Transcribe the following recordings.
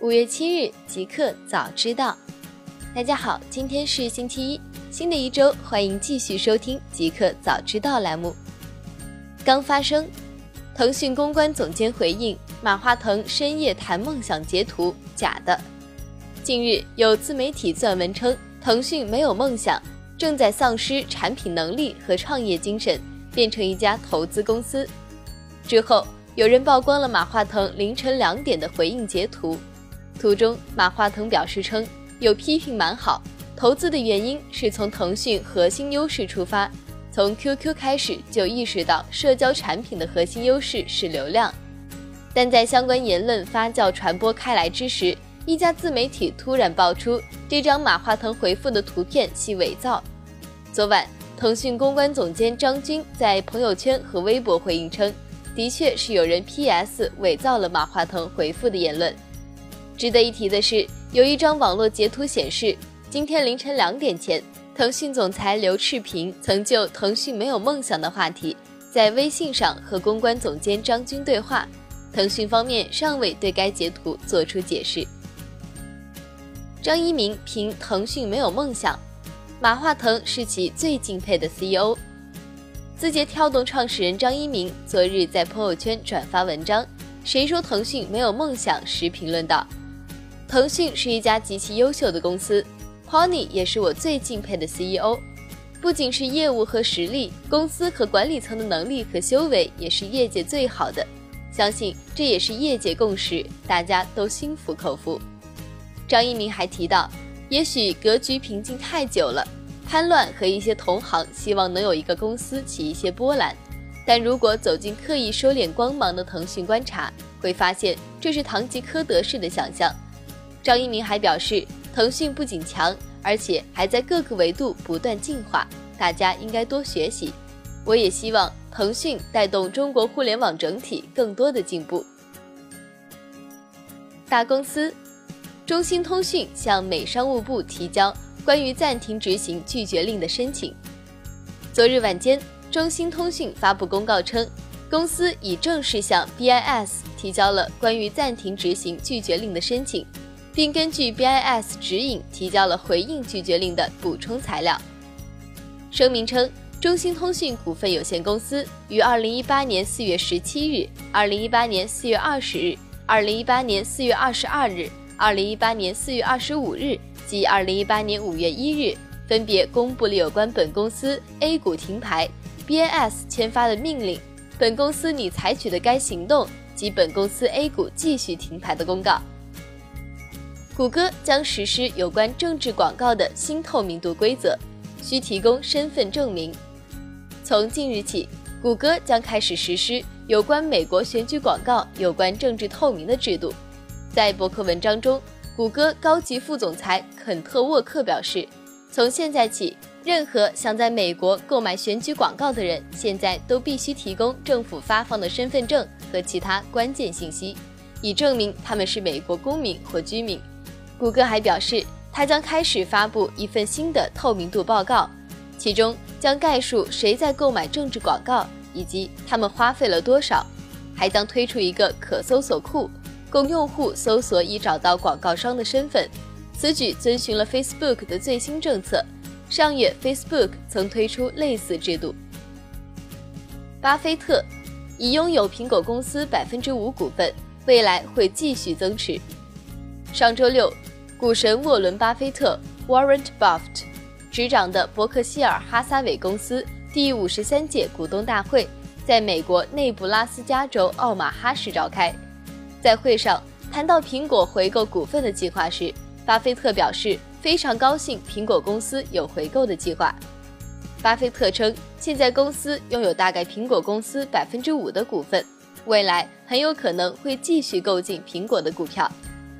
五月七日，即刻早知道。大家好，今天是星期一，新的一周，欢迎继续收听《即刻早知道》栏目。刚发生，腾讯公关总监回应马化腾深夜谈梦想截图假的。近日有自媒体撰文称，腾讯没有梦想，正在丧失产品能力和创业精神，变成一家投资公司。之后有人曝光了马化腾凌晨两点的回应截图。图中，马化腾表示称有批评蛮好，投资的原因是从腾讯核心优势出发，从 QQ 开始就意识到社交产品的核心优势是流量。但在相关言论发酵传播开来之时，一家自媒体突然爆出这张马化腾回复的图片系伪造。昨晚，腾讯公关总监张军在朋友圈和微博回应称，的确是有人 PS 伪造了马化腾回复的言论。值得一提的是，有一张网络截图显示，今天凌晨两点前，腾讯总裁刘炽平曾就“腾讯没有梦想”的话题，在微信上和公关总监张军对话。腾讯方面尚未对该截图作出解释。张一鸣评腾讯没有梦想，马化腾是其最敬佩的 CEO。字节跳动创始人张一鸣昨日在朋友圈转发文章，谁说腾讯没有梦想时评论道。腾讯是一家极其优秀的公司，Pony 也是我最敬佩的 CEO，不仅是业务和实力，公司和管理层的能力和修为也是业界最好的，相信这也是业界共识，大家都心服口服。张一鸣还提到，也许格局平静太久了，潘乱和一些同行希望能有一个公司起一些波澜，但如果走进刻意收敛光芒的腾讯观察，会发现这是堂吉诃德式的想象。张一鸣还表示，腾讯不仅强，而且还在各个维度不断进化，大家应该多学习。我也希望腾讯带动中国互联网整体更多的进步。大公司，中兴通讯向美商务部提交关于暂停执行拒绝令的申请。昨日晚间，中兴通讯发布公告称，公司已正式向 BIS 提交了关于暂停执行拒绝令的申请。并根据 BIS 指引提交了回应拒绝令的补充材料。声明称，中兴通讯股份有限公司于二零一八年四月十七日、二零一八年四月二十日、二零一八年四月二十二日、二零一八年四月二十五日及二零一八年五月一日，分别公布了有关本公司 A 股停牌、BIS 签发的命令、本公司拟采取的该行动及本公司 A 股继续停牌的公告。谷歌将实施有关政治广告的新透明度规则，需提供身份证明。从近日起，谷歌将开始实施有关美国选举广告有关政治透明的制度。在博客文章中，谷歌高级副总裁肯特沃克表示，从现在起，任何想在美国购买选举广告的人，现在都必须提供政府发放的身份证和其他关键信息，以证明他们是美国公民或居民。谷歌还表示，它将开始发布一份新的透明度报告，其中将概述谁在购买政治广告以及他们花费了多少，还将推出一个可搜索库，供用户搜索以找到广告商的身份。此举遵循了 Facebook 的最新政策。上月，Facebook 曾推出类似制度。巴菲特已拥有苹果公司百分之五股份，未来会继续增持。上周六。股神沃伦·巴菲特 （Warren Buffett） 执掌的伯克希尔哈撒韦公司第五十三届股东大会在美国内布拉斯加州奥马哈市召开。在会上谈到苹果回购股份的计划时，巴菲特表示非常高兴苹果公司有回购的计划。巴菲特称，现在公司拥有大概苹果公司百分之五的股份，未来很有可能会继续购进苹果的股票。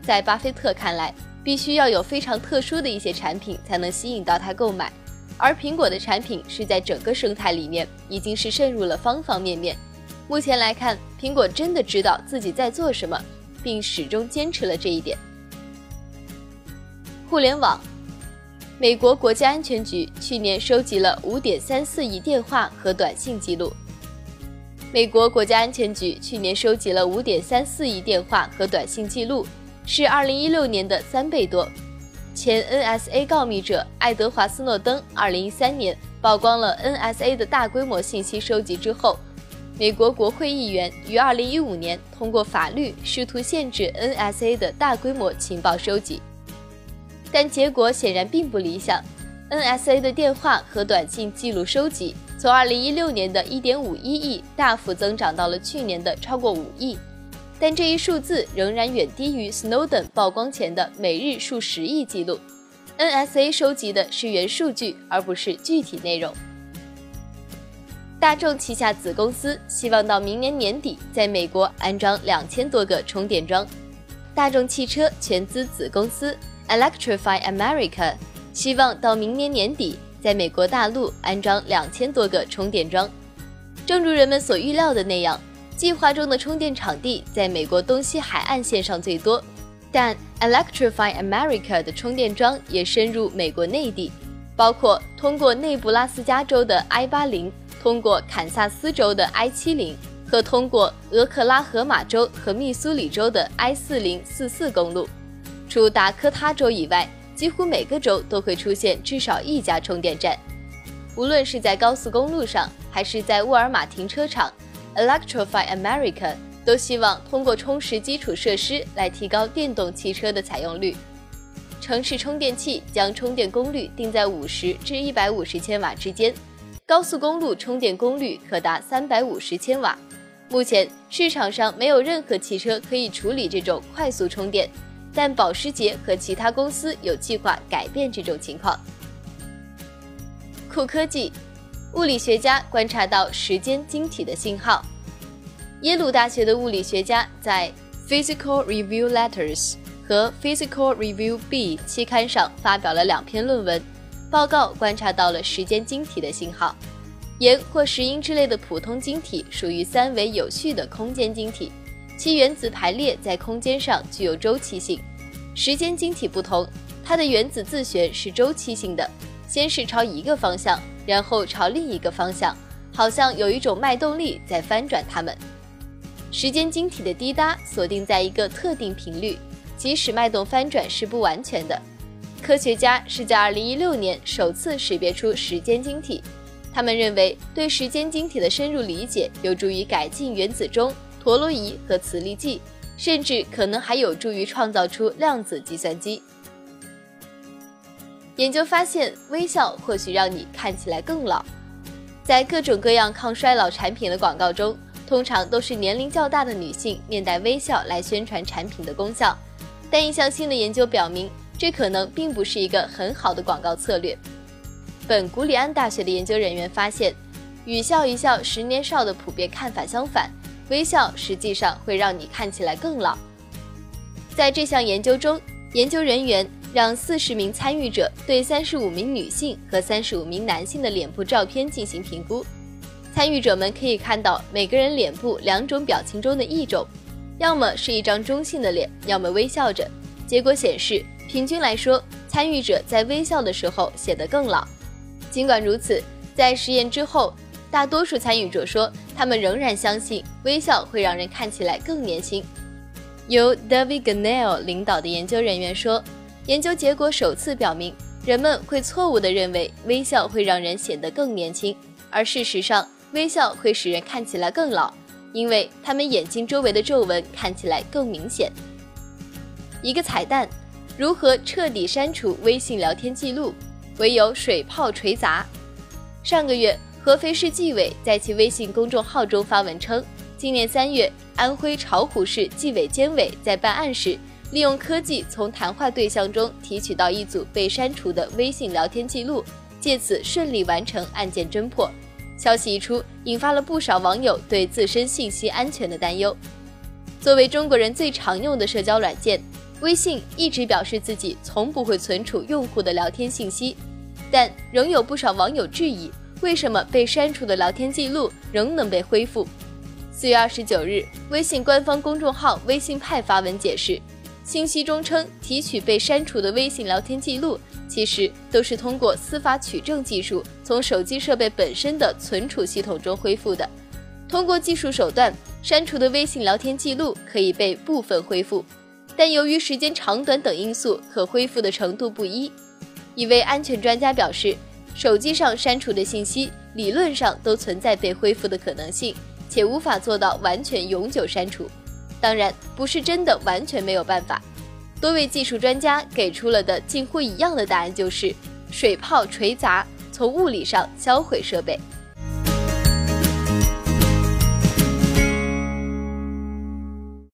在巴菲特看来，必须要有非常特殊的一些产品才能吸引到他购买，而苹果的产品是在整个生态里面已经是渗入了方方面面。目前来看，苹果真的知道自己在做什么，并始终坚持了这一点。互联网，美国国家安全局去年收集了五点三四亿电话和短信记录。美国国家安全局去年收集了五点三四亿电话和短信记录。是2016年的三倍多。前 NSA 告密者爱德华·斯诺登2013年曝光了 NSA 的大规模信息收集之后，美国国会议员于2015年通过法律试图限制 NSA 的大规模情报收集，但结果显然并不理想。NSA 的电话和短信记录收集从2016年的1.51亿大幅增长到了去年的超过5亿。但这一数字仍然远低于 Snowden 曝光前的每日数十亿记录。NSA 收集的是原数据，而不是具体内容。大众旗下子公司希望到明年年底在美国安装两千多个充电桩。大众汽车全资子公司 Electrify America 希望到明年年底在美国大陆安装两千多个充电桩。正如人们所预料的那样。计划中的充电场地在美国东西海岸线上最多，但 Electrify America 的充电桩也深入美国内地，包括通过内布拉斯加州的 I 八零，通过堪萨斯州的 I 七零和通过俄克拉荷马州和密苏里州的 I 四零四四公路。除达科他州以外，几乎每个州都会出现至少一家充电站，无论是在高速公路上，还是在沃尔玛停车场。Electrify America 都希望通过充实基础设施来提高电动汽车的采用率。城市充电器将充电功率定在五十至一百五十千瓦之间，高速公路充电功率可达三百五十千瓦。目前市场上没有任何汽车可以处理这种快速充电，但保时捷和其他公司有计划改变这种情况。酷科技。物理学家观察到时间晶体的信号。耶鲁大学的物理学家在《Physical Review Letters》和《Physical Review B》期刊上发表了两篇论文，报告观察到了时间晶体的信号。盐或石英之类的普通晶体属于三维有序的空间晶体，其原子排列在空间上具有周期性。时间晶体不同，它的原子自旋是周期性的，先是朝一个方向。然后朝另一个方向，好像有一种脉动力在翻转它们。时间晶体的滴答锁定在一个特定频率，即使脉动翻转是不完全的。科学家是在2016年首次识别出时间晶体，他们认为对时间晶体的深入理解有助于改进原子钟、陀螺仪和磁力计，甚至可能还有助于创造出量子计算机。研究发现，微笑或许让你看起来更老。在各种各样抗衰老产品的广告中，通常都是年龄较大的女性面带微笑来宣传产品的功效。但一项新的研究表明，这可能并不是一个很好的广告策略。本古里安大学的研究人员发现，与笑一笑十年少的普遍看法相反，微笑实际上会让你看起来更老。在这项研究中，研究人员。让四十名参与者对三十五名女性和三十五名男性的脸部照片进行评估。参与者们可以看到每个人脸部两种表情中的一种，要么是一张中性的脸，要么微笑着。结果显示，平均来说，参与者在微笑的时候显得更老。尽管如此，在实验之后，大多数参与者说他们仍然相信微笑会让人看起来更年轻。由 David Ganell 领导的研究人员说。研究结果首次表明，人们会错误地认为微笑会让人显得更年轻，而事实上，微笑会使人看起来更老，因为他们眼睛周围的皱纹看起来更明显。一个彩蛋：如何彻底删除微信聊天记录？唯有水泡锤砸。上个月，合肥市纪委在其微信公众号中发文称，今年三月，安徽巢湖市纪委监委在办案时。利用科技从谈话对象中提取到一组被删除的微信聊天记录，借此顺利完成案件侦破。消息一出，引发了不少网友对自身信息安全的担忧。作为中国人最常用的社交软件，微信一直表示自己从不会存储用户的聊天信息，但仍有不少网友质疑，为什么被删除的聊天记录仍能被恢复？四月二十九日，微信官方公众号“微信派”发文解释。信息中称，提取被删除的微信聊天记录，其实都是通过司法取证技术从手机设备本身的存储系统中恢复的。通过技术手段，删除的微信聊天记录可以被部分恢复，但由于时间长短等因素，可恢复的程度不一。一位安全专家表示，手机上删除的信息理论上都存在被恢复的可能性，且无法做到完全永久删除。当然，不是真的完全没有办法。多位技术专家给出了的近乎一样的答案就是：水泡锤砸，从物理上销毁设备。